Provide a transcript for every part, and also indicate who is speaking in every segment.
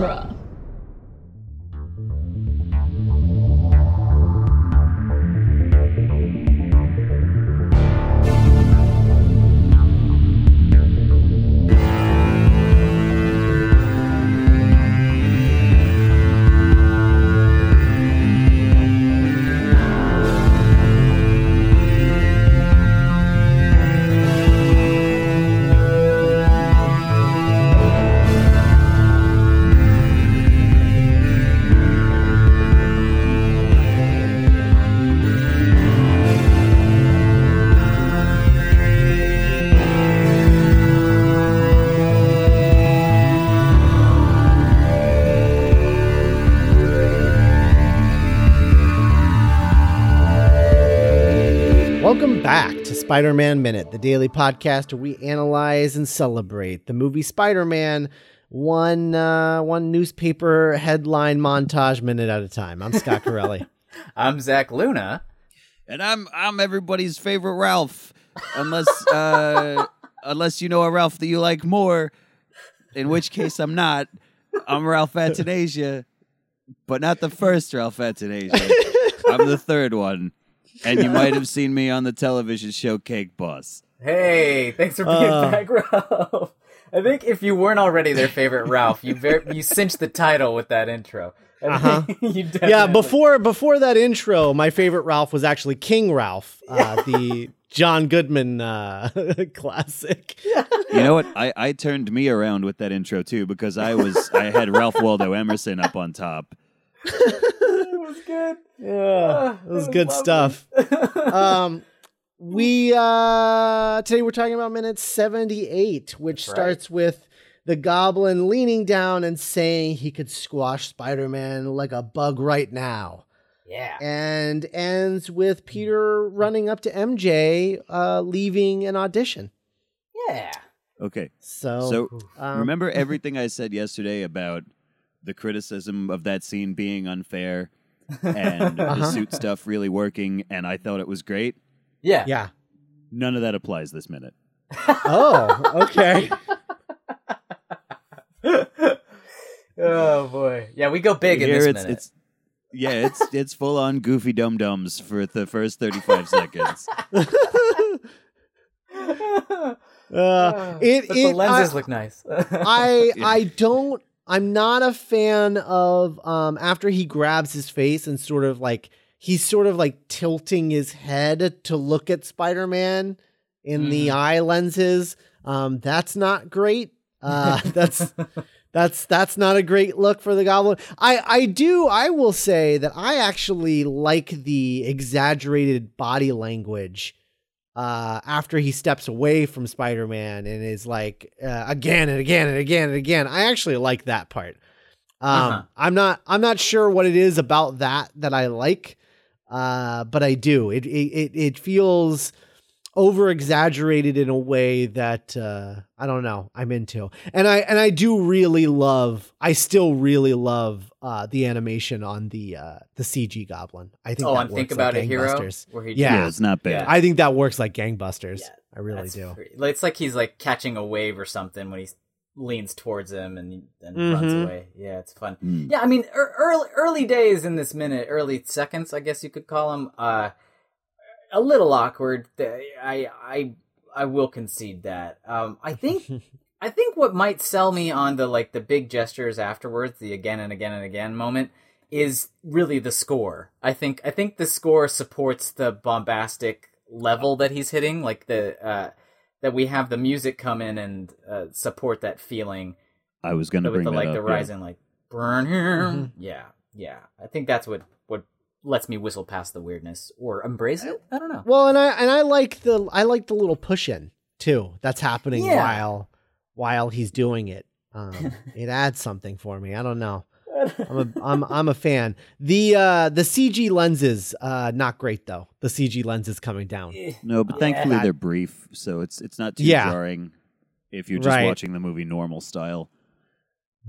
Speaker 1: genre.
Speaker 2: Spider Man Minute, the daily podcast where we analyze and celebrate the movie Spider Man one uh, one newspaper headline montage minute at a time. I'm Scott Corelli.
Speaker 3: I'm Zach Luna.
Speaker 4: And I'm I'm everybody's favorite Ralph, unless uh, unless you know a Ralph that you like more, in which case I'm not. I'm Ralph Attanasia, but not the first Ralph Attanasia. I'm the third one, and you might have seen me on the television show Cake Boss.
Speaker 3: Hey, thanks for being
Speaker 2: Uh.
Speaker 3: back, Ralph. I think if you weren't already their favorite Ralph, you ver- you cinched the title with that intro.
Speaker 2: Uh-huh.
Speaker 3: think you
Speaker 2: yeah, before before that intro, my favorite Ralph was actually King Ralph, uh, the John Goodman uh, classic.
Speaker 4: You know what? I, I turned me around with that intro too because I was I had Ralph Waldo Emerson up on top.
Speaker 3: It was good.
Speaker 2: Yeah, it was good
Speaker 3: lovely.
Speaker 2: stuff. um we uh today we're talking about minute 78 which
Speaker 3: That's right.
Speaker 2: starts with the goblin leaning down and saying he could squash spider-man like a bug right now
Speaker 3: yeah.
Speaker 2: and ends with peter running up to mj uh leaving an audition
Speaker 3: Yeah.
Speaker 4: Okay,
Speaker 2: so,
Speaker 4: so
Speaker 2: um,
Speaker 4: remember everything I said yesterday about the criticism of that scene being unfair and
Speaker 2: Uh-huh.
Speaker 4: the suit stuff really working, and I thought it was great.
Speaker 3: Yeah.
Speaker 2: yeah
Speaker 4: None of that applies this minute.
Speaker 2: oh okay
Speaker 3: oh boy. Yeah, we go big in this
Speaker 4: it's,
Speaker 3: minute.
Speaker 4: it's yeah, it's it's full on goofy dum dums for the first thirty five seconds.
Speaker 2: uh, it,
Speaker 3: but
Speaker 2: it
Speaker 3: the lenses
Speaker 2: I-
Speaker 3: look nice.
Speaker 2: I I don't I'm not a fan of um after he grabs his face and sort of like he's sort of like tilting his head to look at Spider-Man in the
Speaker 3: Mhm.
Speaker 2: eye lenses. Um that's not great. Uh that's that's that's not a great look for the goblin. I I do I will say that I actually like the exaggerated body language uh, after he steps away from Spider-Man and is like uh, again and again and again and again. I actually like that part. Um,
Speaker 3: Uh-huh.
Speaker 2: I'm not I'm not sure what it is about that that I like, uh, but I do. It it it, it feels over exaggerated in a way that uh, I don't know I'm into, and I and I do really love. I still really love uh, the animation on the uh, the CG Goblin. I think.
Speaker 3: oh,
Speaker 2: that
Speaker 3: and think about
Speaker 2: like
Speaker 3: a hero where he
Speaker 2: Yeah.
Speaker 4: Yeah, it's not bad.
Speaker 3: Yeah.
Speaker 2: I think that works like gangbusters.
Speaker 3: Yeah,
Speaker 2: I really do.
Speaker 3: pretty- It's like he's like catching a wave or something when he leans towards him and and
Speaker 2: Mhm.
Speaker 3: runs away. Yeah, it's fun.
Speaker 4: Mm.
Speaker 3: Yeah, I mean, er, early early days in this minute, early seconds, I guess you could call them. Uh, a little awkward. I I I will concede that. Um, I think I think what might sell me on the like the big gestures afterwards, the again and again and again moment, is really the score. I think I think the score supports the bombastic level that he's hitting, like the uh, that we have the music come in and uh, support that feeling
Speaker 4: I was gonna
Speaker 3: with
Speaker 4: bring
Speaker 3: the
Speaker 4: that
Speaker 3: like
Speaker 4: up.
Speaker 3: the
Speaker 4: yeah.
Speaker 3: rising like burn him.
Speaker 2: Mhm.
Speaker 3: Yeah, yeah. I think that's what what lets me whistle past the weirdness or embrace it. I don't know.
Speaker 2: Well, and I and I like the I like the little push in too that's happening
Speaker 3: Yeah.
Speaker 2: while while he's doing it. Um, it adds something for me. I don't know. I'm a I'm I'm a fan. The uh the CG lenses uh not great though. The CG lenses coming down.
Speaker 4: No, but thankfully
Speaker 2: Yeah.
Speaker 4: they're brief, so it's it's not too
Speaker 2: Yeah.
Speaker 4: jarring if you're just
Speaker 2: Right.
Speaker 4: watching the movie normal style.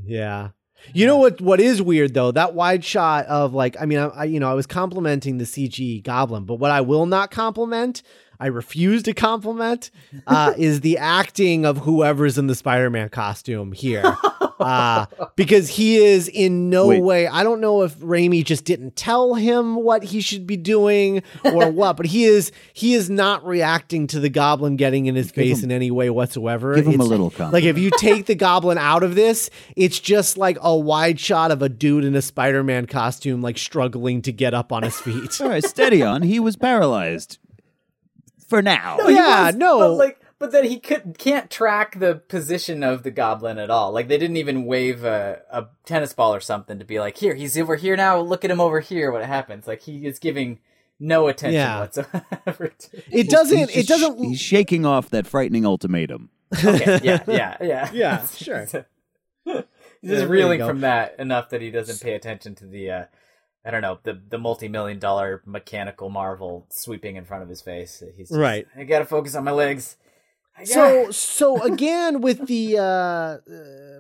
Speaker 2: Yeah. You know what? What is weird though? That wide shot of like, I mean, I, I you know, I was complimenting the CG Goblin, but what I will not compliment, I refuse to compliment, uh, is the acting of whoever's in the Spider-Man costume here. uh, because he is in no
Speaker 4: Wait.
Speaker 2: way. I don't know if Raimi just didn't tell him what he should be doing or what, but he is he is not reacting to the goblin getting in his face in any way whatsoever.
Speaker 4: Give him a little context.
Speaker 2: Like if you take the goblin out of this, it's just like a wide shot of a dude in a Spider-Man costume, like struggling to get up on his feet.
Speaker 4: All right, steady on. He was paralyzed for now.
Speaker 3: He
Speaker 2: yeah,
Speaker 3: was,
Speaker 2: no.
Speaker 3: but like, but then he could can't track the position of the goblin at all. Like they didn't even wave a, a tennis ball or something to be like, here, he's over here now. Look at him over here. What happens? Like he is giving no attention
Speaker 2: Yeah.
Speaker 3: whatsoever. To
Speaker 2: It doesn't.
Speaker 4: He's
Speaker 2: It doesn't.
Speaker 4: He's shaking off that frightening ultimatum.
Speaker 3: okay, yeah, yeah, yeah,
Speaker 2: Yeah, sure.
Speaker 3: He's
Speaker 2: Yeah,
Speaker 3: just
Speaker 2: there
Speaker 3: reeling from that enough that he doesn't pay attention to the. uh I don't know the the multi million dollar mechanical marvel sweeping in front of his face. He's just,
Speaker 2: Right.
Speaker 3: I gotta focus on my legs. I
Speaker 2: So so again with the uh, uh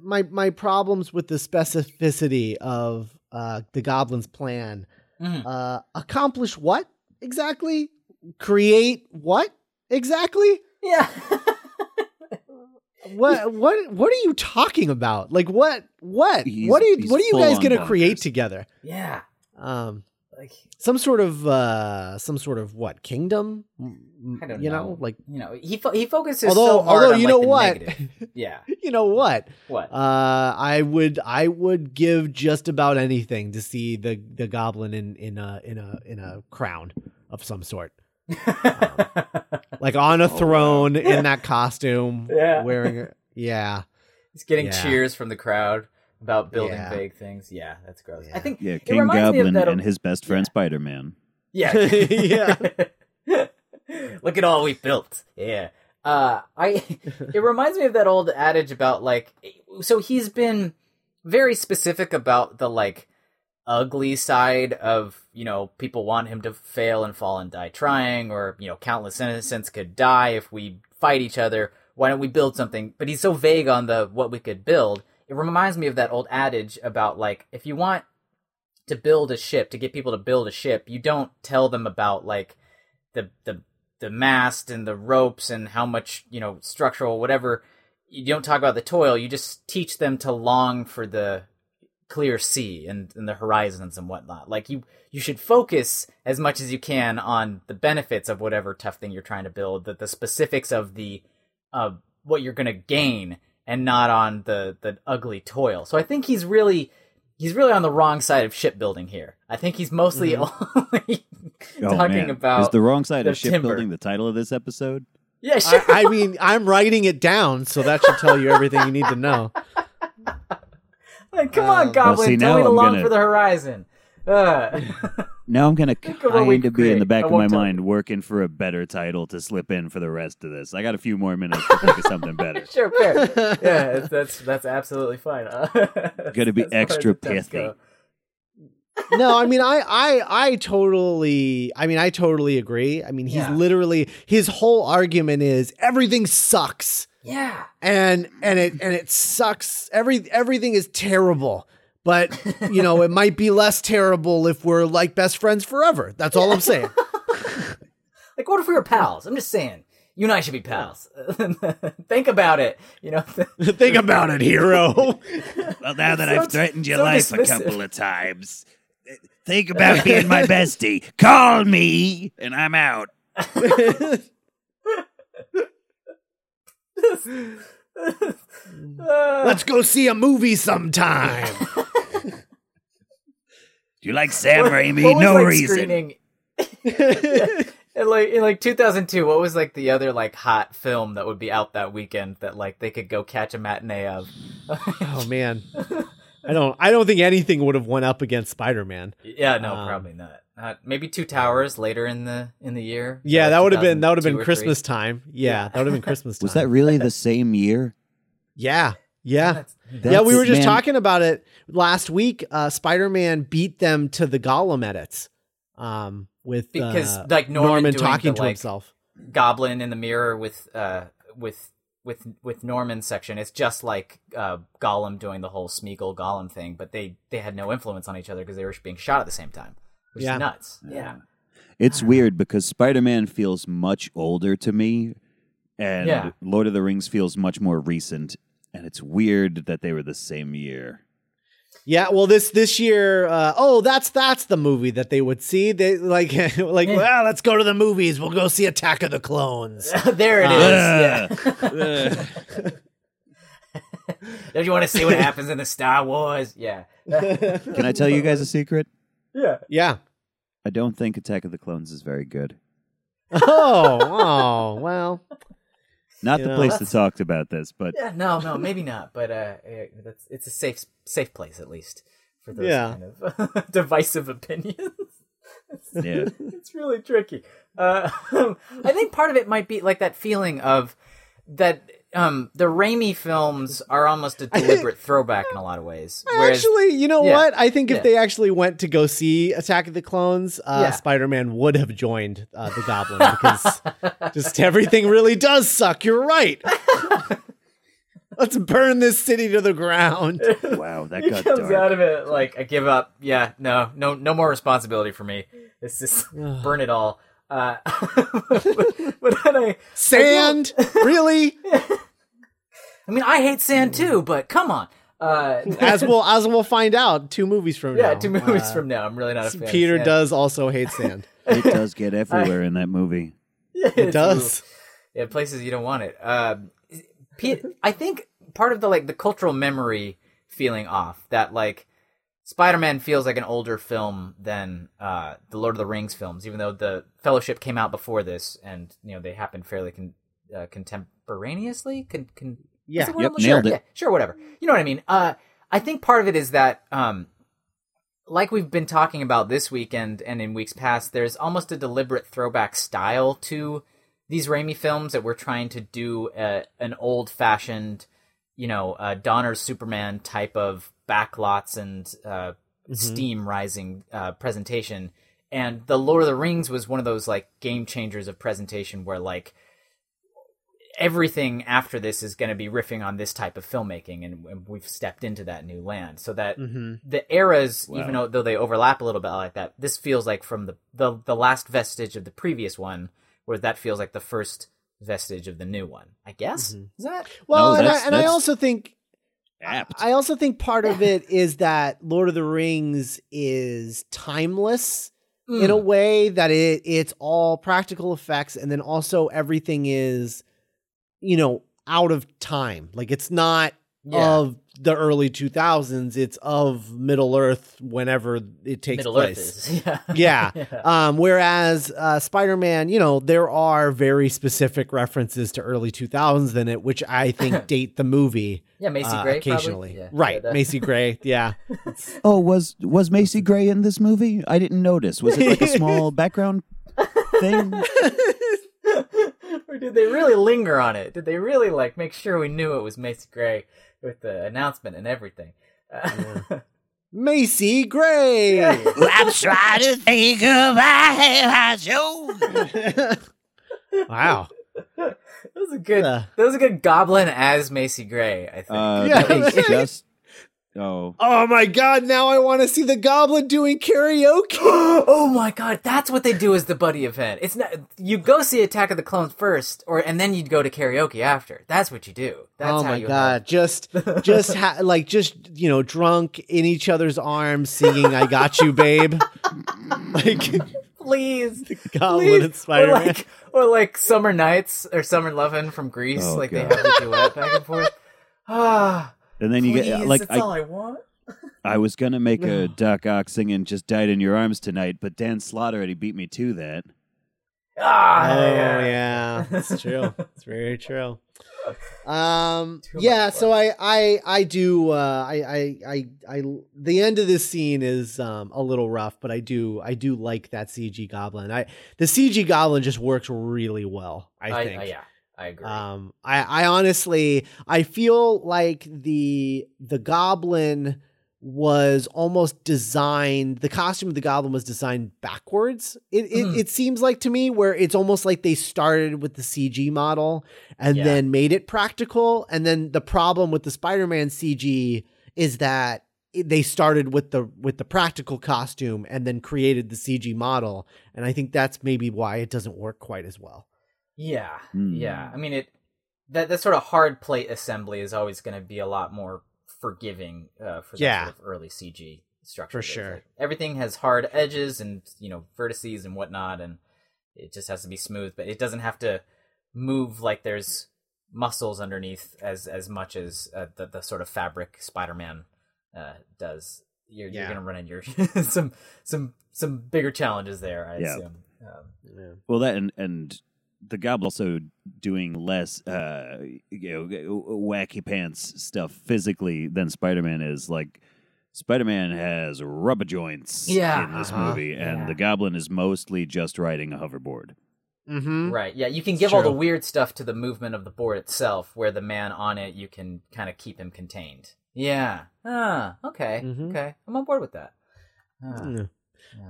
Speaker 2: my my problems with the specificity of uh the goblin's plan
Speaker 3: Mhm.
Speaker 2: uh accomplish what exactly? Create what exactly?
Speaker 3: Yeah.
Speaker 2: what what what are you talking about? Like what what?
Speaker 4: He's-
Speaker 2: what are you what are you guys gonna create together?
Speaker 3: Yeah,
Speaker 2: um
Speaker 3: like
Speaker 2: some sort of uh some sort of what kingdom
Speaker 3: I don't
Speaker 2: you
Speaker 3: know.
Speaker 2: know like
Speaker 3: you know, he fo- he focuses
Speaker 2: although
Speaker 3: so
Speaker 2: although
Speaker 3: on
Speaker 2: you
Speaker 3: like,
Speaker 2: know
Speaker 3: the
Speaker 2: what.
Speaker 3: Yeah,
Speaker 2: you know what
Speaker 3: what?
Speaker 2: Uh, I would I would give just about anything to see the the goblin in in a in a in a crown of some sort, like on a throne in that costume,
Speaker 3: Yeah.
Speaker 2: wearing yeah,
Speaker 3: He's getting
Speaker 2: Yeah.
Speaker 3: cheers from the crowd about building
Speaker 2: Yeah.
Speaker 3: vague things. Yeah, that's gross.
Speaker 2: Yeah.
Speaker 3: I think
Speaker 4: Yeah,
Speaker 3: it
Speaker 4: King
Speaker 3: reminds me of
Speaker 4: Goblin
Speaker 3: that-
Speaker 4: and his best friend Spider Man.
Speaker 3: Yeah.
Speaker 2: Yeah.
Speaker 3: Look at all we built. Yeah. Uh I it reminds me of that old adage about like so he's been very specific about the like ugly side of, you know, people want him to fail and fall and die trying or, you know, countless innocents could die if we fight each other. Why don't we build something? But he's so vague on the what we could build. It reminds me of that old adage about like if you want to build a ship to get people to build a ship you don't tell them about like the the the mast and the ropes and how much you know structural whatever. You don't talk about the toil. You just teach them to long for the clear sea and, and the horizons and whatnot. Like you you should focus as much as you can on the benefits of whatever tough thing you're trying to build the, the specifics of the uh what you're going to gain and not on the the ugly toil so i think he's really he's really on the wrong side of shipbuilding here. I think he's mostly only
Speaker 4: Oh,
Speaker 3: talking
Speaker 4: man.
Speaker 3: about
Speaker 4: Is the wrong side
Speaker 3: the
Speaker 4: of
Speaker 3: timber.
Speaker 4: shipbuilding the title of this episode?
Speaker 3: yeah. Sure.
Speaker 2: I, I mean I'm writing it down, so that should tell you everything you need to know.
Speaker 3: like, come
Speaker 2: um,
Speaker 3: on, Goblin,
Speaker 4: see,
Speaker 3: tell
Speaker 4: now
Speaker 3: me to
Speaker 4: I'm
Speaker 3: long
Speaker 4: gonna-
Speaker 3: for the horizon. Uh,
Speaker 4: Now I'm gonna
Speaker 3: Think of what we
Speaker 4: kind of be in the back of my
Speaker 3: won't
Speaker 4: mind working for a better title to slip in for the rest of this. I got a few more minutes to think of something better.
Speaker 3: sure, fair. Yeah, that's that's absolutely fine.
Speaker 4: Gonna be
Speaker 3: As far as
Speaker 4: extra
Speaker 3: the
Speaker 4: pithy.
Speaker 2: no, I mean I I I totally I mean I totally agree. I mean he's
Speaker 3: Yeah.
Speaker 2: literally his whole argument is everything sucks.
Speaker 3: Yeah.
Speaker 2: and and it and it sucks. Every everything is terrible. But you know, it might be less terrible if we're like best friends forever. That's all I'm saying.
Speaker 3: Like, what if we were pals? I'm just saying. You and I should be pals. Think about it. You know,
Speaker 2: Think about it, hero.
Speaker 4: Well, now that
Speaker 3: So-
Speaker 4: I've threatened your
Speaker 3: so
Speaker 4: life a couple of times, think about being my bestie. Call me, and I'm out.
Speaker 3: Uh,
Speaker 2: Let's go see a movie sometime.
Speaker 4: Do you like Sam
Speaker 3: what-
Speaker 4: Raimi?
Speaker 3: what was,
Speaker 4: no
Speaker 3: like,
Speaker 4: reason.
Speaker 3: Screening, in like in like 2002, what was like the other like hot film that would be out that weekend that like they could go catch a matinee of?
Speaker 2: oh man. I don't I don't think anything would have went up against Spider-Man.
Speaker 3: yeah, no,
Speaker 2: Um,
Speaker 3: probably not. Not maybe Two Towers later in the in the year.
Speaker 2: Yeah,
Speaker 3: So,
Speaker 2: that would have been that would have been
Speaker 3: or
Speaker 2: Christmas time. Yeah, that would have been Christmas time.
Speaker 4: Was that really the same year?
Speaker 2: Yeah. Yeah.
Speaker 3: That's-
Speaker 2: yeah, we were just
Speaker 4: man,
Speaker 2: talking about it last week. Uh, Spider-Man beat them to the Gollum edits, um, with
Speaker 3: Because,
Speaker 2: uh,
Speaker 3: like, Norman doing
Speaker 2: talking
Speaker 3: the,
Speaker 2: to
Speaker 3: like-
Speaker 2: himself.
Speaker 3: Goblin in the mirror with uh with with with Norman's section. It's just like uh Gollum doing the whole Smeagol Gollum thing, but they they had no influence on each other because they were being shot at the same time, which
Speaker 2: Yeah.
Speaker 3: is nuts. Yeah.
Speaker 4: It's weird because Spider Man feels much older to me, and
Speaker 3: Yeah.
Speaker 4: Lord of the Rings feels much more recent. and it's weird that they were the same year.
Speaker 2: Yeah, well, this this year, uh, oh, that's that's the movie that they would see. They like like,
Speaker 3: Yeah.
Speaker 2: well, let's go to the movies. We'll go see Attack of the Clones.
Speaker 3: there it
Speaker 2: Uh,
Speaker 3: is. yeah. Don't you want to see what happens in the Star Wars? Yeah.
Speaker 4: Can I tell you guys a secret?
Speaker 3: Yeah.
Speaker 2: yeah.
Speaker 4: I don't think Attack of the Clones is very good.
Speaker 2: Oh, oh, well.
Speaker 4: Not
Speaker 2: You
Speaker 4: the
Speaker 2: know,
Speaker 4: place to
Speaker 3: that's-
Speaker 4: talk about this, but
Speaker 3: Yeah. No, no, maybe not. But uh, it's a safe safe place at least for those
Speaker 2: Yeah.
Speaker 3: kind of divisive opinions.
Speaker 4: yeah.
Speaker 3: it's really tricky. Uh, I think part of it might be like that feeling of that um, the Raimi films are almost a deliberate throwback in a lot of ways. Whereas,
Speaker 2: actually, you know
Speaker 3: yeah.
Speaker 2: what? I think if
Speaker 3: Yeah.
Speaker 2: they actually went to go see Attack of the Clones, uh,
Speaker 3: Yeah.
Speaker 2: Spider-Man would have joined uh, the Goblin because just everything really does suck. You're right. Let's burn this city to the ground.
Speaker 4: Wow, that
Speaker 3: he
Speaker 4: got
Speaker 3: comes
Speaker 4: dark.
Speaker 3: out of it like I give up. Yeah, no, no, no more responsibility for me. It's just burn it all. Uh, but, but then I,
Speaker 2: Sand? really?
Speaker 3: I mean, I hate sand too. But come on. Uh,
Speaker 2: As we'll as we'll find out two movies from now.
Speaker 3: yeah, two movies
Speaker 2: Uh,
Speaker 3: from now. I'm really not a fan. of
Speaker 2: Peter
Speaker 3: sand.
Speaker 2: does also hate sand.
Speaker 4: It does get everywhere in that movie.
Speaker 3: Yeah,
Speaker 2: It does.
Speaker 3: Yeah, places you don't want it. Um, Pete, I think part of the like the cultural memory feeling off that like Spider-Man feels like an older film than uh, the Lord of the Rings films, even though the Fellowship came out before this, and you know they happened fairly con- uh, contemporaneously. Con- con-
Speaker 2: Yeah.
Speaker 3: is the word
Speaker 4: Yep,
Speaker 3: I'm-
Speaker 4: nailed
Speaker 3: sure,
Speaker 4: it.
Speaker 3: Yeah, sure, whatever. You know what I mean? Uh, I think part of it is that, um, like we've been talking about this weekend and in weeks past, there's almost a deliberate throwback style to these Raimi films that we're trying to do uh an old-fashioned, you know, uh, Donner's Superman type of backlots and uh, steam rising uh, presentation. And the Lord of the Rings was one of those like game changers of presentation where like everything after this is going to be riffing on this type of filmmaking and, and we've stepped into that new land so that
Speaker 2: hmm
Speaker 3: the eras
Speaker 4: Wow.
Speaker 3: even though, though they overlap a little bit like that this feels like from the, the the last vestige of the previous one whereas that feels like the first vestige of the new one i guess
Speaker 2: Mhm.
Speaker 3: is that
Speaker 2: Well,
Speaker 4: No,
Speaker 2: and, I, and I also think
Speaker 4: Apt.
Speaker 2: I also think part of it is that Lord of the Rings is timeless in a
Speaker 3: Mm.
Speaker 2: way that it it's all practical effects and then also everything is you know out of time. Like it's not
Speaker 3: Yeah.
Speaker 2: of the early 2000s, it's of Middle Earth whenever it takes
Speaker 3: middle
Speaker 2: place.
Speaker 3: earth is yeah
Speaker 2: Yeah.
Speaker 3: Yeah.
Speaker 2: Um, whereas uh, Spider-Man, you know, there are very specific references to early 2000s in it, which I think date the movie
Speaker 3: yeah macy
Speaker 2: uh,
Speaker 3: gray probably.
Speaker 2: occasionally.
Speaker 3: Yeah.
Speaker 2: Right,
Speaker 3: Yeah,
Speaker 2: Macy Gray. Yeah,
Speaker 4: Oh, was was Macy Gray in this movie? I didn't notice. Was it like a small background thing?
Speaker 3: or did they really linger on it? Did they really like make sure we knew it was Macy Gray with the announcement and everything? Uh,
Speaker 2: Macy Gray.
Speaker 4: I'm trying to think of my show.
Speaker 2: wow.
Speaker 3: that was a good.
Speaker 2: Uh,
Speaker 3: that was a good Goblin as Macy Gray. I think.
Speaker 4: Uh,
Speaker 2: Yeah,
Speaker 4: that was
Speaker 2: right.
Speaker 4: just. Oh,
Speaker 2: Oh my God! Now I want to see the Goblin doing karaoke.
Speaker 3: oh my god, that's what they do as the buddy event. It's not you go see Attack of the Clones first, or and then you'd go to karaoke after. That's what you do. That's
Speaker 2: oh
Speaker 3: how
Speaker 2: my
Speaker 3: you
Speaker 2: God! Just, just ha- like just you know, drunk in each other's arms, singing "I Got You, Babe." like
Speaker 3: Have, please,
Speaker 2: Goblin
Speaker 3: please.
Speaker 2: and Spider
Speaker 3: or like or like Summer Nights or Summer Lovin' from Grease.
Speaker 4: Oh,
Speaker 3: like they
Speaker 4: God.
Speaker 3: have the duet back and forth. Ah,
Speaker 4: and then you get like
Speaker 3: that's
Speaker 4: I,
Speaker 3: all I want.
Speaker 4: I was gonna make a Doc Ock singing "Just Died in Your Arms" tonight, but Dan Slaughter already beat me to that.
Speaker 3: Ah,
Speaker 2: Oh yeah, that's true. It's very true. Um, yeah. So I, I, I do. Uh, I, I, I, I. The end of this scene is um a little rough, but I do, I do like that CG goblin. I the CG goblin just works really well. I,
Speaker 3: I,
Speaker 2: think.
Speaker 3: I- yeah, I agree.
Speaker 2: Um, I, I honestly, I feel like the the goblin was almost designed. The costume of the goblin was designed backwards. It it,
Speaker 3: Mhm.
Speaker 2: it seems like to me where it's almost like they started with the CG model and
Speaker 3: Yeah.
Speaker 2: then made it practical. And then the problem with the Spider-Man CG is that they started with the with the practical costume and then created the CG model. And I think that's maybe why it doesn't work quite as well.
Speaker 3: Yeah,
Speaker 4: Hmm.
Speaker 3: yeah. I mean, it that that sort of hard plate assembly is always going to be a lot more forgiving uh, for that
Speaker 2: Yeah.
Speaker 3: sort of early CG structure.
Speaker 2: For sure.
Speaker 3: like everything has hard edges and you know vertices and whatnot, and it just has to be smooth, but it doesn't have to move like there's muscles underneath as as much as uh, the the sort of fabric Spider-Man uh, does. You're, you're gonna run into your some some some bigger challenges there, I
Speaker 4: Yeah.
Speaker 3: assume. Um,
Speaker 4: Well, that and and the Goblin also doing less, uh, you know, wacky pants stuff physically than Spider Man is. Like Spider Man has rubber joints
Speaker 3: Yeah,
Speaker 4: in this
Speaker 2: uh-huh,
Speaker 4: movie, and
Speaker 3: yeah.
Speaker 4: the Goblin is mostly just riding a hoverboard.
Speaker 2: Mm-hmm.
Speaker 3: Right. Yeah, you can
Speaker 2: It's
Speaker 3: give all the weird stuff to the movement of the board itself, where the man on it you can kind of keep him contained. Yeah. Ah. Okay.
Speaker 2: Mhm.
Speaker 3: Okay. I'm on board with that. Ah,
Speaker 2: Yeah.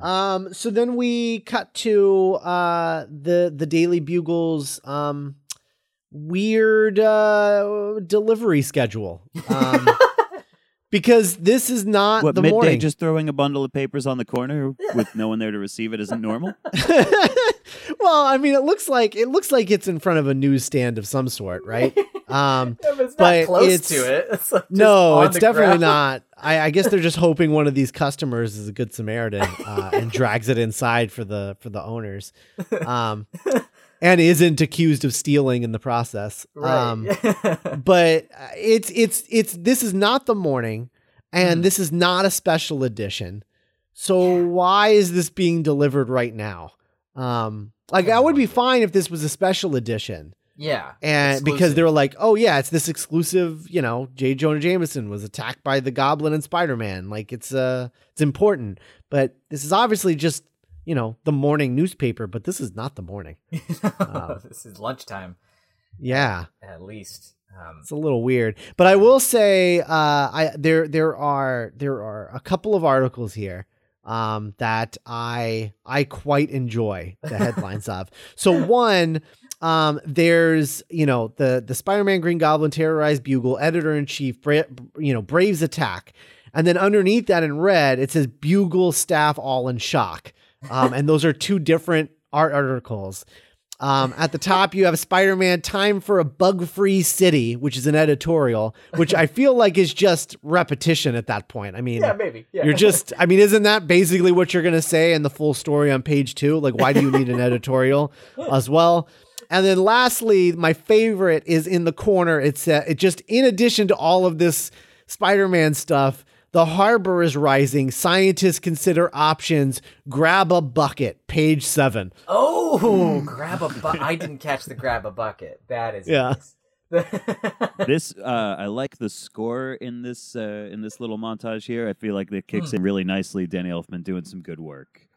Speaker 3: Yeah.
Speaker 2: Um, so then we cut to uh, the the Daily Bugle's um, weird uh, delivery schedule. Um, because this is not
Speaker 4: What
Speaker 2: the
Speaker 4: midday?
Speaker 2: morning.
Speaker 4: Just throwing a bundle of papers on the corner with no one there to receive it isn't normal.
Speaker 2: well, I mean, it looks like it looks like it's in front of a newsstand of some sort, right? Um,
Speaker 3: Yeah, but it's not
Speaker 2: but
Speaker 3: close
Speaker 2: it's-
Speaker 3: to it. It's like
Speaker 2: no, it's definitely
Speaker 3: ground.
Speaker 2: not. I, I guess they're just hoping one of these customers is a good Samaritan uh, and drags it inside for the for the owners, um, and isn't accused of stealing in the process.
Speaker 3: Right.
Speaker 2: Um, but uh, it's it's it's this is not the morning, and
Speaker 3: Mhm.
Speaker 2: this is not a special edition. So why is this being delivered right now? Um, like I would be fine if this was a special edition
Speaker 3: yeah.
Speaker 2: and because they were like, oh yeah, it's this exclusive. You know, J. Jonah Jameson was attacked by the Goblin and Spider Man. Like it's uh, it's important. But this is obviously just you know the morning newspaper. But this is not the morning. Um,
Speaker 3: this is lunchtime
Speaker 2: Yeah,
Speaker 3: at least. Um,
Speaker 2: it's a little weird. But I will say, uh, I there there are there are a couple of articles here um that I I quite enjoy the headlines of. So one um there's you know the the Spider-Man Green Goblin terrorized Bugle editor in chief bra- you know braves attack. And then underneath that in red it says Bugle staff all in shock. Um and those are two different art articles. Um, at the top, you have Spider Man Time for a Bug Free City, which is an editorial, which I feel like is just repetition at that point. I mean,
Speaker 3: yeah, maybe. Yeah.
Speaker 2: you're just, I mean, isn't that basically what you're going to say in the full story on page two? Like, why do you need an editorial as well? And then lastly, my favorite is in the corner. It's uh, it just in addition to all of this Spider-Man stuff, the harbor is rising. Scientists consider options. Grab a bucket. Page seven.
Speaker 3: Oh, grab a bucket. I didn't catch the grab a bucket. That is
Speaker 2: Yeah.
Speaker 3: nice.
Speaker 4: this uh, I like the score in this uh, in this little montage here. I feel like it kicks in really nicely. Danny Elfman doing some good work.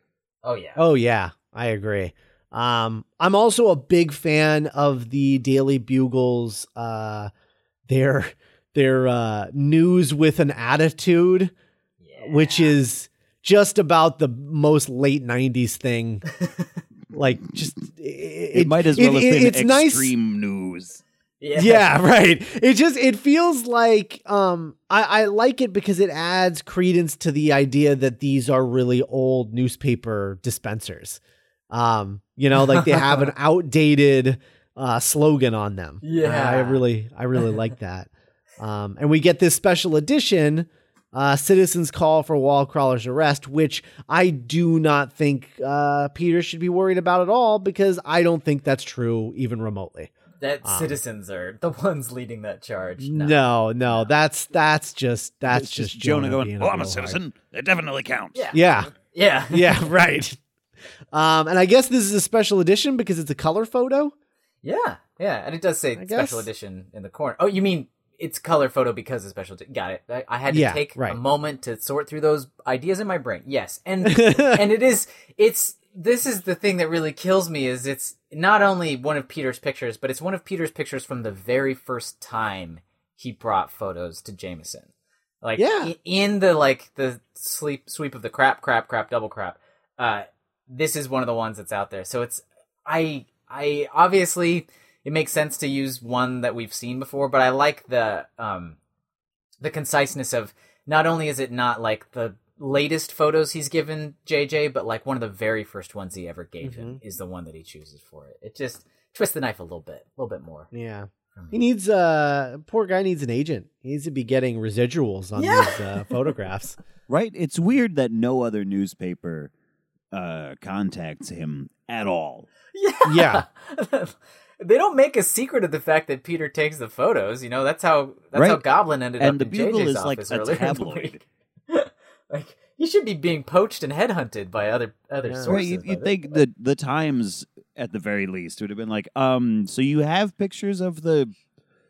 Speaker 3: oh yeah.
Speaker 2: Oh yeah, I agree. Um, I'm also a big fan of the Daily Bugle's uh, their their uh, news with an attitude,
Speaker 3: yeah.
Speaker 2: which is just about the most late '90s thing. like, just it,
Speaker 4: It, might as well have
Speaker 2: it-
Speaker 4: been
Speaker 2: it's nice-
Speaker 4: extreme news.
Speaker 3: yeah.
Speaker 2: yeah, right. It just it feels like um I, I like it because it adds credence to the idea that these are really old newspaper dispensers. Um, you know, like they have an outdated uh slogan on them.
Speaker 3: Yeah.
Speaker 2: I, I really I really like that. Um and we get this special edition uh, citizens call for wall crawler's arrest, which I do not think uh, Peter should be worried about at all because I don't think that's true even remotely.
Speaker 3: That
Speaker 2: Um,
Speaker 3: citizens are the ones leading that charge.
Speaker 2: No, no, that's that's just that's
Speaker 4: It's
Speaker 2: just,
Speaker 4: Jonah, going.
Speaker 2: being
Speaker 4: Oh, I'm a
Speaker 2: blowhard."
Speaker 4: citizen. It definitely counts.
Speaker 3: Yeah.
Speaker 2: Yeah,
Speaker 3: Yeah.
Speaker 2: yeah, right. Um, and I guess this is a special edition because it's a color photo.
Speaker 3: Yeah. Yeah. And it does say
Speaker 2: I
Speaker 3: special
Speaker 2: guess.
Speaker 3: edition in the corner. Oh, you mean it's color photo because of special got it. I, I had to
Speaker 2: Yeah,
Speaker 3: take
Speaker 2: right.
Speaker 3: a moment to sort through those ideas in my brain. Yes. And and it is it's this is the thing that really kills me is it's not only one of Peter's pictures, but it's one of Peter's pictures from the very first time he brought photos to Jameson. Like
Speaker 2: Yeah.
Speaker 3: in the like the sleep sweep of the crap, crap, crap, double crap. Uh this is one of the ones that's out there. So it's I I obviously it makes sense to use one that we've seen before, but I like the um the conciseness of not only is it not like the latest photos he's given JJ, but like one of the very first ones he ever gave him is the one that he chooses for it. It just twists the knife a little bit, a little bit more.
Speaker 2: yeah. He
Speaker 3: me.
Speaker 2: needs uh poor guy needs an agent. He needs to be getting residuals on
Speaker 3: Yeah.
Speaker 2: these uh, photographs.
Speaker 4: Right? It's weird that no other newspaper uh, contacts him at all.
Speaker 3: Yeah. they don't make a secret of the fact that Peter takes the photos. You know, that's how that's how Goblin ended
Speaker 4: And
Speaker 3: up
Speaker 4: the
Speaker 3: in
Speaker 4: Bugle
Speaker 3: JJ's
Speaker 4: is like
Speaker 3: office
Speaker 4: a
Speaker 3: earlier in the
Speaker 4: tabloid.
Speaker 3: week. like he should be being poached and headhunted by other other
Speaker 2: Yeah.
Speaker 3: sources.
Speaker 4: Right? You'd, you'd
Speaker 3: this
Speaker 4: think the the Times, at the very least, would have been like, um, so you have pictures of the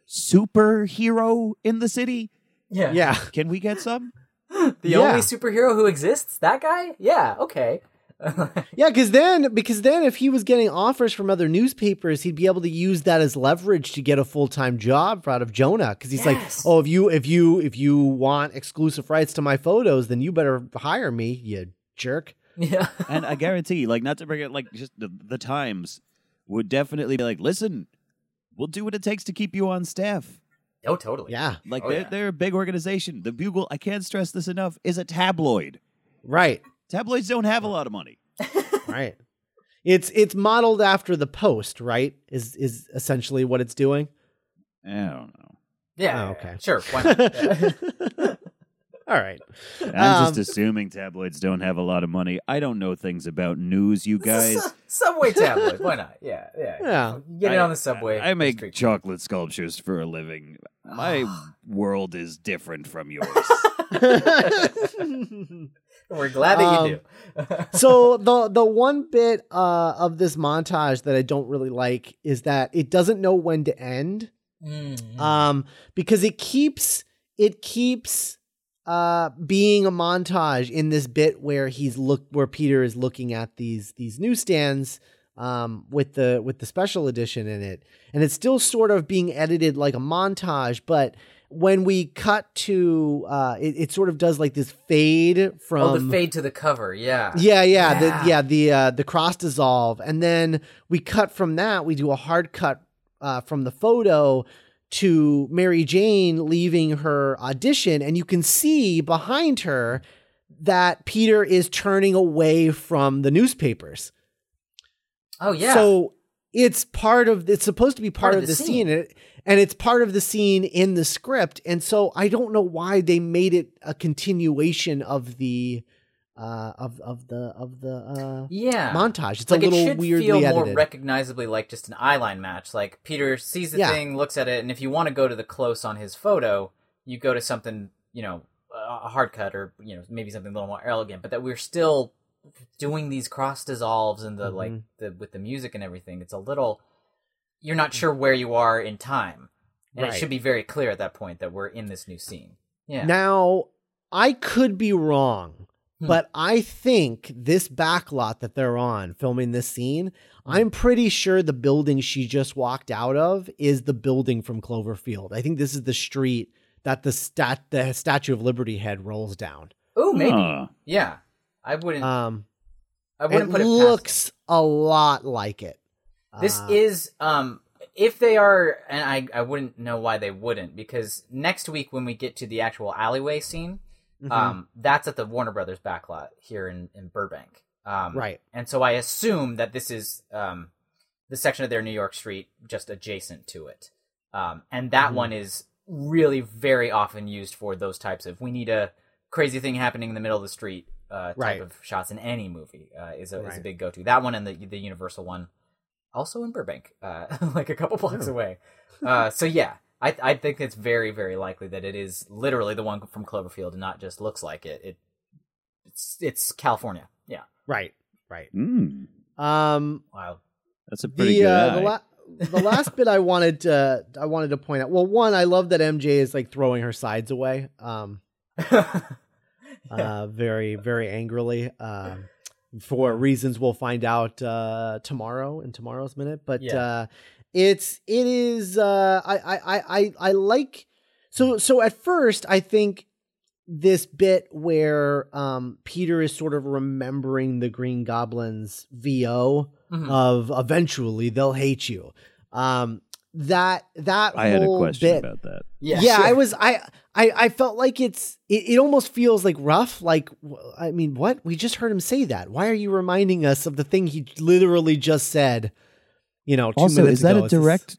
Speaker 4: superhero in the city?
Speaker 3: yeah,
Speaker 2: yeah.
Speaker 4: Can we get some?
Speaker 3: the
Speaker 2: Yeah.
Speaker 3: only superhero who exists. That guy, yeah, okay.
Speaker 2: Yeah, because then because then if he was getting offers from other newspapers, he'd be able to use that as leverage to get a full time job out of Jonah. Because he's
Speaker 3: Yes.
Speaker 2: like, oh, if you if you if you want exclusive rights to my photos, then you better hire me, you jerk.
Speaker 3: yeah,
Speaker 4: And I guarantee, like, not to bring it, like, just the, the Times would definitely be like, listen, we'll do what it takes to keep you on staff.
Speaker 3: oh, totally.
Speaker 2: Yeah,
Speaker 4: Like,
Speaker 3: Oh,
Speaker 4: they're,
Speaker 3: yeah.
Speaker 4: they're a big organization. The Bugle, I can't stress this enough, is a tabloid.
Speaker 2: right,
Speaker 4: Tabloids don't have a lot of money.
Speaker 2: right. It's it's modeled after the Post, right? Is is essentially what it's doing.
Speaker 4: I don't know.
Speaker 3: yeah.
Speaker 2: Oh, okay.
Speaker 3: sure. Why not? Yeah.
Speaker 2: All right.
Speaker 4: I'm
Speaker 2: Um,
Speaker 4: just assuming tabloids don't have a lot of money. I don't know things about news, you guys.
Speaker 3: su- subway tabloid. Why not? Yeah, yeah.
Speaker 2: Yeah.
Speaker 3: Get it
Speaker 4: I-
Speaker 3: on the subway.
Speaker 4: I, I make
Speaker 3: Street.
Speaker 4: chocolate sculptures for a living. My world is different from yours.
Speaker 3: We're glad that you do.
Speaker 2: so the the one bit uh, of this montage that I don't really like is that it doesn't know when to end.
Speaker 3: Mm.
Speaker 2: Um, because it keeps it keeps uh being a montage in this bit where he's look where Peter is looking at these these newsstands um with the with the special edition in it and it's still sort of being edited like a montage but when we cut to uh it, it sort of does like this fade from
Speaker 3: oh, the fade to the cover. Yeah.
Speaker 2: yeah, yeah,
Speaker 3: Yeah.
Speaker 2: the yeah the uh, the cross dissolve, and then we cut from that. We do a hard cut uh, from the photo to Mary Jane leaving her audition, and you can see behind her that Peter is turning away from the newspapers.
Speaker 3: Oh yeah.
Speaker 2: So it's part of it's supposed to be part, of, the, scene, and, and it's part of the scene in the script. And so I don't know why they made it a continuation of the uh of of the of the uh
Speaker 3: yeah.
Speaker 2: montage. It's
Speaker 3: like
Speaker 2: a
Speaker 3: it
Speaker 2: little
Speaker 3: should
Speaker 2: weirdly
Speaker 3: feel more
Speaker 2: edited.
Speaker 3: recognizably like just an eyeline match. Like Peter sees the
Speaker 2: Yeah.
Speaker 3: thing, looks at it, and if you want to go to the close on his photo, you go to something, you know, a hard cut or you know maybe something a little more elegant. But that we're still doing these cross dissolves and the
Speaker 2: Mhm.
Speaker 3: like the with the music and everything. It's a little you're not sure where you are in time, and
Speaker 2: Right.
Speaker 3: it should be very clear at that point that we're in this new scene. Yeah.
Speaker 2: Now, I could be wrong,
Speaker 3: Hmm.
Speaker 2: but I think this backlot that they're on filming this scene,
Speaker 3: Hmm.
Speaker 2: I'm pretty sure the building she just walked out of is the building from Cloverfield. I think this is the street that the stat the Statue of Liberty head rolls down.
Speaker 3: oh, maybe.
Speaker 4: Huh.
Speaker 3: Yeah. I wouldn't.
Speaker 2: Um,
Speaker 3: I
Speaker 2: it
Speaker 3: wouldn't put it past
Speaker 2: looks a lot like it.
Speaker 3: This
Speaker 2: Uh,
Speaker 3: is um if they are and I I wouldn't know why they wouldn't because next week when we get to the actual alleyway scene
Speaker 2: mhm,
Speaker 3: um that's at the Warner Brothers backlot here in in Burbank. Um
Speaker 2: right.
Speaker 3: and so I assume that this is um the section of their New York street just adjacent to it. Um and that
Speaker 2: Mhm.
Speaker 3: one is really very often used for those types of we need a crazy thing happening in the middle of the street uh type
Speaker 2: Right.
Speaker 3: of shots in any movie uh, is a is a big go to. That one and the the Universal one also in Burbank, uh, like a couple blocks
Speaker 2: Oh.
Speaker 3: away. Uh, so yeah, I I think it's very very likely that it is literally the one from Cloverfield and not just looks like it. It it's it's California. Yeah.
Speaker 2: Right. Right.
Speaker 4: Mm,
Speaker 2: Um
Speaker 3: Wow.
Speaker 4: that's a pretty
Speaker 2: the
Speaker 4: good
Speaker 2: uh,
Speaker 4: eye.
Speaker 2: the, la- the last bit I wanted to I wanted to point out. Well, one, I love that MJ is like throwing her sides away. Um uh, very very angrily um, for reasons we'll find out uh, tomorrow in tomorrow's minute. But
Speaker 3: Yeah.
Speaker 2: uh, it's it is uh, I, I I I I like so so at first I think this bit where um, Peter is sort of remembering the Green Goblin's VO
Speaker 3: Mhm.
Speaker 2: of eventually they'll hate you. Um, that that
Speaker 4: I had a question
Speaker 2: bit,
Speaker 4: about that.
Speaker 3: yeah.
Speaker 2: yeah,
Speaker 3: sure.
Speaker 2: I was I, I I felt like it's it, it almost feels like rough. Like I mean, what we just heard him say that. Why are you reminding us of the thing he literally just said? You know, two
Speaker 4: Also,
Speaker 2: minutes
Speaker 4: is that
Speaker 2: ago?
Speaker 4: a
Speaker 2: It's this-
Speaker 4: direct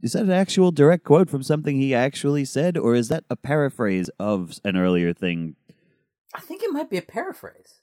Speaker 4: is that an actual direct quote from something he actually said, or is that a paraphrase of an earlier thing?
Speaker 3: I think it might be a paraphrase.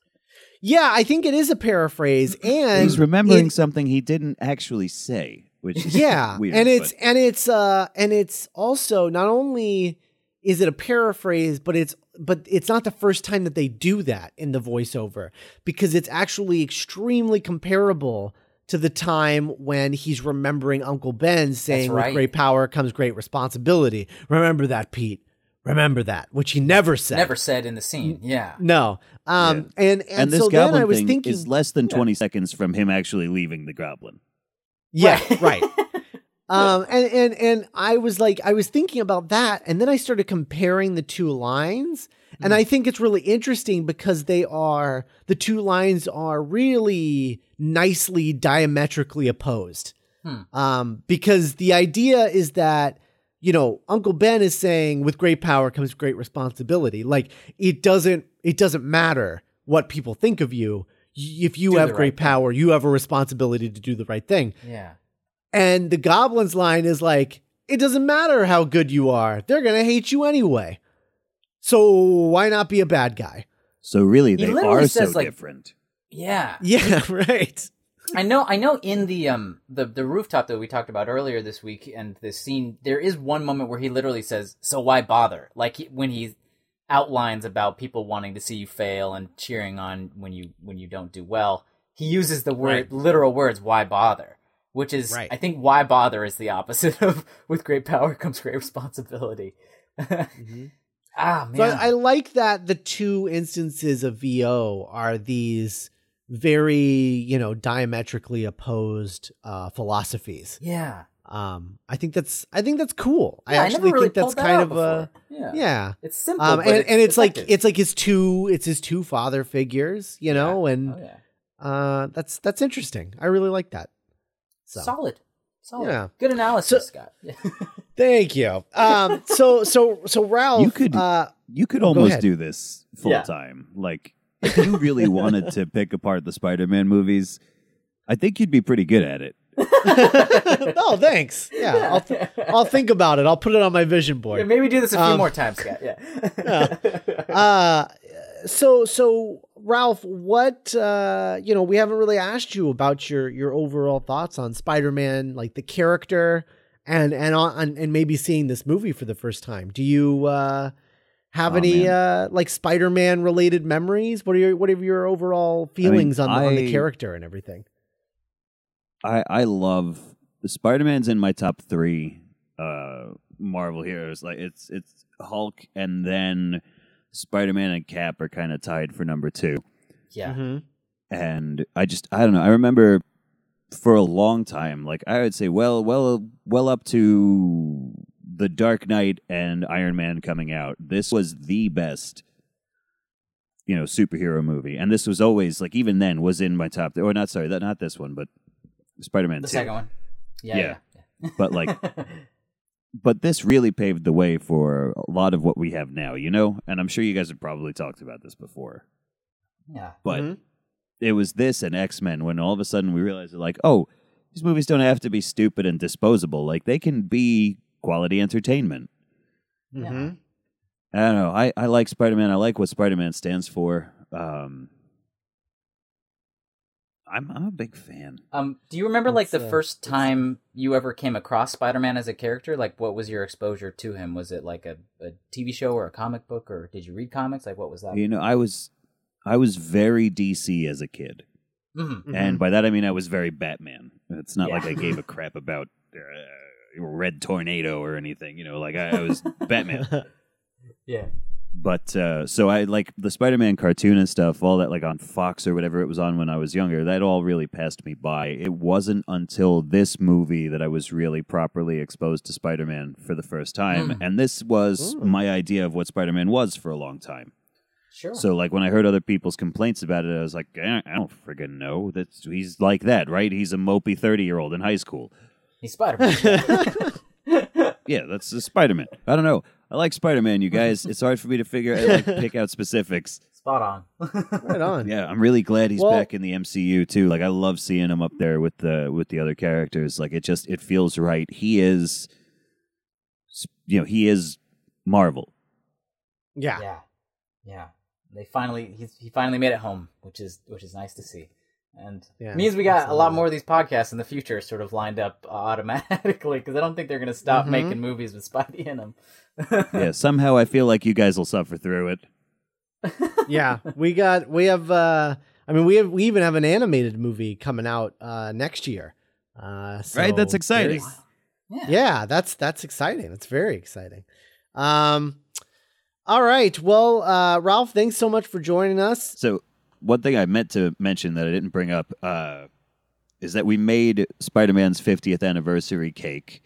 Speaker 2: Yeah, I think it is a paraphrase, and
Speaker 4: He's remembering
Speaker 2: it-
Speaker 4: something he didn't actually say, which is
Speaker 2: yeah,
Speaker 4: weird.
Speaker 2: and it's
Speaker 4: but-
Speaker 2: and it's uh and it's also not only is it a paraphrase, but it's but it's not the first time that they do that in the voiceover because it's actually extremely comparable to the time when he's remembering Uncle Ben saying,
Speaker 3: right.
Speaker 2: "With great power comes great responsibility." Remember that, Pete. Remember that, which he never said.
Speaker 3: Never said in the scene. Yeah.
Speaker 2: No. Um. And and,
Speaker 4: and this
Speaker 2: so then
Speaker 4: goblin
Speaker 2: I was
Speaker 4: thing
Speaker 2: thinking,
Speaker 4: is less than twenty seconds from him actually leaving the goblin.
Speaker 2: yeah, right. um and and and i was like i was thinking about that and then i started comparing the two lines and i think it's really interesting because they are the two lines are really nicely diametrically opposed
Speaker 3: Hmm.
Speaker 2: um because the idea is that you know uncle ben is saying with great power comes great responsibility like it doesn't it doesn't matter what people think of you if you
Speaker 3: Do
Speaker 2: have great
Speaker 3: right thing.
Speaker 2: power you have a responsibility to do the right thing
Speaker 3: Yeah.
Speaker 2: And the goblin's line is like, it doesn't matter how good you are. They're going to hate you anyway. So why not be a bad guy?
Speaker 4: So really, they
Speaker 3: literally
Speaker 4: are so
Speaker 3: like-
Speaker 4: different.
Speaker 3: Yeah.
Speaker 2: Yeah, right.
Speaker 3: I know I know in the um the the rooftop that we talked about earlier this week and this scene there is one moment where he literally says so why bother like he, when he outlines about people wanting to see you fail and cheering on when you when you don't do well he uses the word
Speaker 2: Right.
Speaker 3: literal words why bother which is
Speaker 2: Right.
Speaker 3: I think why bother is the opposite of with great power comes great responsibility ah man
Speaker 2: So I, I like that the two instances of VO are these very, you know, diametrically opposed uh, philosophies.
Speaker 3: yeah
Speaker 2: Um, I think that's I think that's cool. I actually
Speaker 3: never really
Speaker 2: think that's
Speaker 3: that
Speaker 2: kind of a
Speaker 3: yeah
Speaker 2: yeah.
Speaker 3: it's simple
Speaker 2: Um, and, and it's like it's like his two it's his two father figures, you know, and
Speaker 3: oh, yeah.
Speaker 2: uh, that's that's interesting. I really like that. So
Speaker 3: Solid. Solid.
Speaker 2: Yeah.
Speaker 3: Good analysis,
Speaker 2: So-
Speaker 3: Scott.
Speaker 2: thank you. Um, so so so Ralph,
Speaker 4: You could-
Speaker 2: uh,
Speaker 4: You could
Speaker 2: Oh,
Speaker 4: almost do this full
Speaker 3: Yeah.
Speaker 4: time. Like, if you really wanted to pick apart the Spider-Man movies, I think you'd be pretty good at it.
Speaker 2: oh, thanks. Yeah, I'll th- I'll think about it. I'll put it on my vision
Speaker 3: Yeah,
Speaker 2: board.
Speaker 3: maybe do this a few
Speaker 2: Um,
Speaker 3: more times, Scott. Yeah.
Speaker 2: Uh, so so Ralph, what uh, you know, we haven't really asked you about your your overall thoughts on Spider-Man, like the character, and and on and maybe seeing this movie for the first time. Do you uh have
Speaker 4: Oh,
Speaker 2: any uh like Spider-Man related memories? What are your what are your overall feelings on, the, on the character and everything?
Speaker 4: I I love the Spider-Man's in my top three uh Marvel heroes. Like it's it's Hulk and then Spider-Man and Cap are kind of tied for number two.
Speaker 3: yeah.
Speaker 2: Mhm.
Speaker 4: and I just I don't know. I remember for a long time, like I would say, well, well, well up to the Dark Knight and Iron Man coming out. This was the best, you know, superhero movie, and this was always like even then was in my top. Or not sorry, that not this one, but Spider Man
Speaker 3: The
Speaker 4: Two.
Speaker 3: second one. Yeah.
Speaker 4: Yeah.
Speaker 3: yeah.
Speaker 4: But like, but this really paved the way for a lot of what we have now. You know, and I'm sure you guys have probably talked about this before,
Speaker 3: yeah.
Speaker 4: but
Speaker 2: Mhm.
Speaker 4: it was this and X Men when all of a sudden we realized that, like, oh, these movies don't have to be stupid and disposable. Like they can be quality entertainment.
Speaker 3: Yeah.
Speaker 2: Mhm.
Speaker 4: I don't know. I, I like Spider Man. I like what Spider Man stands for. Um, I'm I'm a big fan.
Speaker 3: Um, do you remember like the
Speaker 2: uh,
Speaker 3: first time you ever came across Spider-Man as a character? Like, what was your exposure to him? Was it like a, a TV show or a comic book, or did you read comics? Like, what was that?
Speaker 4: You know, I was I was very DC as a kid,
Speaker 3: Mhm.
Speaker 4: and by that I mean I was very Batman. It's not
Speaker 3: Yeah.
Speaker 4: like I gave a crap about uh, Red Tornado or anything. You know, like I, I was Batman.
Speaker 3: Yeah.
Speaker 4: But uh, so I like the Spider-Man cartoon and stuff, all that like on Fox or whatever it was on when I was younger. That all really passed me by. It wasn't until this movie that I was really properly exposed to Spider-Man for the first time,
Speaker 3: Mm.
Speaker 4: and this was
Speaker 2: Mm.
Speaker 4: my idea of what Spider-Man was for a long time.
Speaker 3: Sure.
Speaker 4: So like when I heard other people's complaints about it, I was like, eh, I don't friggin' know. That's he's like that, right? He's a mopey thirty-year-old in high school.
Speaker 3: He's Spider-Man.
Speaker 4: Yeah, that's a Spider-Man. I don't know. I like Spider-Man, you guys. It's hard for me to figure like pick out specifics.
Speaker 3: spot on.
Speaker 2: Right on.
Speaker 4: Yeah, I'm really glad he's
Speaker 2: Well-
Speaker 4: back in the MCU too. Like I love seeing him up there with the with the other characters. Like it just it feels right. He is you know, he is Marvel.
Speaker 2: Yeah.
Speaker 3: yeah, yeah. They finally he's, he finally made it home, which is which is nice to see, and
Speaker 2: Yeah,
Speaker 3: means we got a lot more of these podcasts in the future, sort of lined up automatically because I don't think they're going to stop
Speaker 2: Mhm.
Speaker 3: making movies with Spidey in them.
Speaker 4: Yeah, somehow I feel like you guys will suffer through it.
Speaker 2: yeah, we got we have uh I mean we have we even have an animated movie coming out uh next year. Uh so
Speaker 4: Right, that's exciting.
Speaker 2: there's-
Speaker 3: yeah.
Speaker 2: Yeah, that's that's exciting. That's very exciting. Um all right. Well, uh Ralph, thanks so much for joining us.
Speaker 4: So one thing I meant to mention that I didn't bring up uh, is that we made Spider-Man's 50th anniversary cake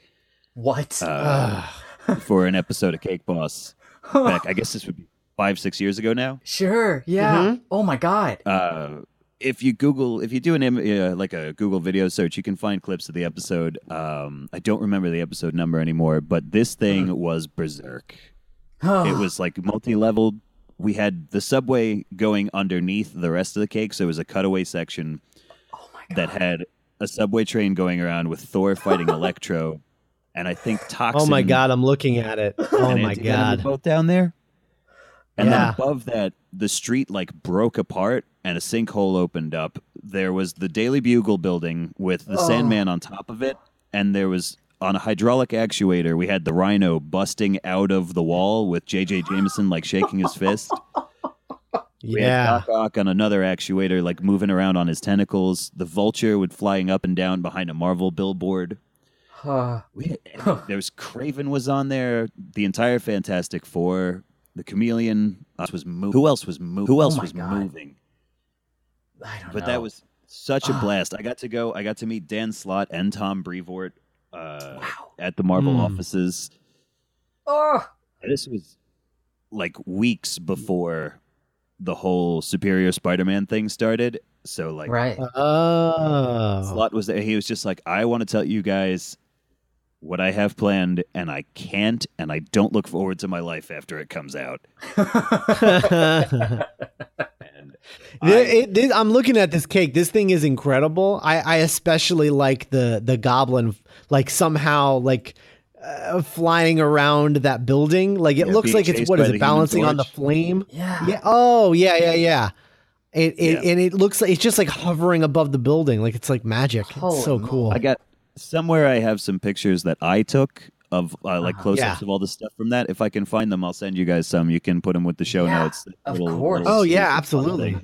Speaker 3: What?
Speaker 4: uh, for an episode of Cake Boss. Back, I guess this would be five, six years ago now.
Speaker 3: sure. Yeah.
Speaker 2: Mhm.
Speaker 3: Oh my god.
Speaker 4: Uh, if you Google, if you do an im- uh, like a Google video search, you can find clips of the episode. Um, I don't remember the episode number anymore, but this thing was berserk. It was like multi-leveled. We had the subway going underneath the rest of the cake, so it was a cutaway section
Speaker 3: oh
Speaker 4: that had a subway train going around with Thor fighting Electro, and I think Toxin.
Speaker 2: Oh my god, I'm looking at it. Oh my
Speaker 4: Anti-Venom
Speaker 2: god.
Speaker 4: both down there. And
Speaker 2: Yeah.
Speaker 4: then above that, the street like broke apart and a sinkhole opened up. There was the Daily Bugle building with the
Speaker 3: Oh.
Speaker 4: Sandman on top of it, and there was on a hydraulic actuator. We had the Rhino busting out of the wall with J.J. Jameson like shaking his fist. We had
Speaker 2: Yeah.
Speaker 4: Doc Ock on another actuator, like moving around on his tentacles. The Vulture would flying up and down behind a Marvel billboard.
Speaker 3: Uh,
Speaker 4: We had, there was Kraven was on there. The entire Fantastic Four. The Chameleon uh, was mo- who else was moving? Who else
Speaker 3: Oh
Speaker 4: was
Speaker 3: God.
Speaker 4: moving?
Speaker 3: I don't
Speaker 4: But
Speaker 3: know.
Speaker 4: that was such a
Speaker 3: Ah.
Speaker 4: blast. I got to go. I got to meet Dan Slott and Tom Brevoort uh,
Speaker 3: wow.
Speaker 4: at the Marvel
Speaker 2: Mm.
Speaker 4: offices.
Speaker 3: Oh.
Speaker 4: This was like weeks before the whole Superior Spider-Man thing started. So like
Speaker 3: Right.
Speaker 2: Oh.
Speaker 4: Slott was there. He was just like, I want to tell you guys what I have planned, and I can't, and I don't look forward to my life after it comes out. And I,
Speaker 2: it, this, I'm looking at this cake. This thing is incredible. I, I especially like the the goblin, like somehow like uh, flying around that building. Like it
Speaker 4: Yeah,
Speaker 2: looks like it's
Speaker 4: chased
Speaker 2: what
Speaker 4: by
Speaker 2: is
Speaker 4: the
Speaker 2: it
Speaker 4: Human
Speaker 2: balancing on the flame?
Speaker 3: yeah.
Speaker 2: Yeah. Oh yeah yeah yeah. It, it
Speaker 4: Yeah.
Speaker 2: and it looks like it's just like hovering above the building. Like it's like magic.
Speaker 3: Holy
Speaker 2: it's so cool.
Speaker 4: I got somewhere. I have some pictures that I took of uh, like
Speaker 3: Uh-huh.
Speaker 4: close-ups
Speaker 2: Yeah.
Speaker 4: of all the stuff from that. If I can find them, I'll send you guys some. You can put them with the show
Speaker 3: Yeah,
Speaker 4: notes.
Speaker 3: of
Speaker 4: Little-
Speaker 3: course.
Speaker 4: little
Speaker 2: Oh, yeah, absolutely.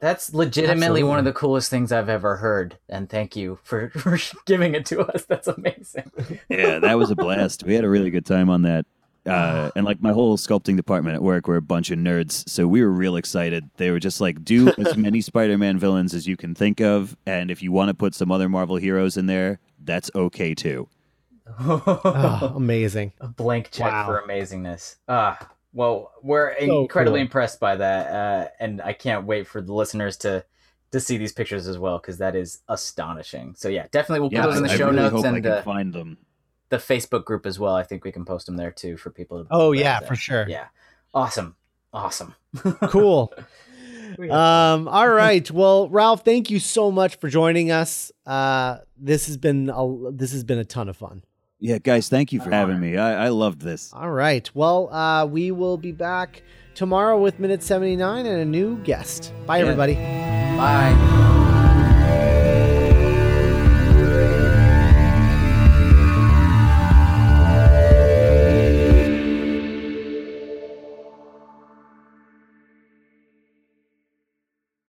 Speaker 3: That's legitimately one of the coolest things I've ever heard, and thank you for, for giving it to us. That's amazing.
Speaker 4: Yeah, that was a blast. We had a really good time on that. Uh, and like my whole sculpting department at work, we're a bunch of nerds, so we were real excited. They were just like, do as many Spider-Man villains as you can think of, and if you want to put some other Marvel heroes in there, that's okay too.
Speaker 2: Oh, amazing.
Speaker 3: A blank check
Speaker 2: Wow.
Speaker 3: for amazingness. Ah, well, we're
Speaker 2: So
Speaker 3: incredibly
Speaker 2: cool.
Speaker 3: impressed by that, uh, and I can't wait for the listeners to to see these pictures as well because that is astonishing. So yeah, definitely we'll put
Speaker 4: Yeah,
Speaker 3: those in the
Speaker 4: I, I
Speaker 3: show
Speaker 4: really
Speaker 3: notes
Speaker 4: hope I
Speaker 3: and
Speaker 4: can
Speaker 3: uh,
Speaker 4: find them.
Speaker 3: the Facebook group as well. I think we can post them there too for people. to
Speaker 2: Oh yeah,
Speaker 3: at.
Speaker 2: for sure.
Speaker 3: Yeah, awesome, awesome,
Speaker 2: Cool. Um, all right. Well, Ralph, thank you so much for joining us. Uh, this has been a, this has been a ton of fun.
Speaker 4: Yeah, guys, thank you for having me. I, I loved this.
Speaker 2: All right. Well, uh, we will be back tomorrow with minute 79 and a new guest. Bye,
Speaker 4: Yeah.
Speaker 2: everybody.
Speaker 3: Bye.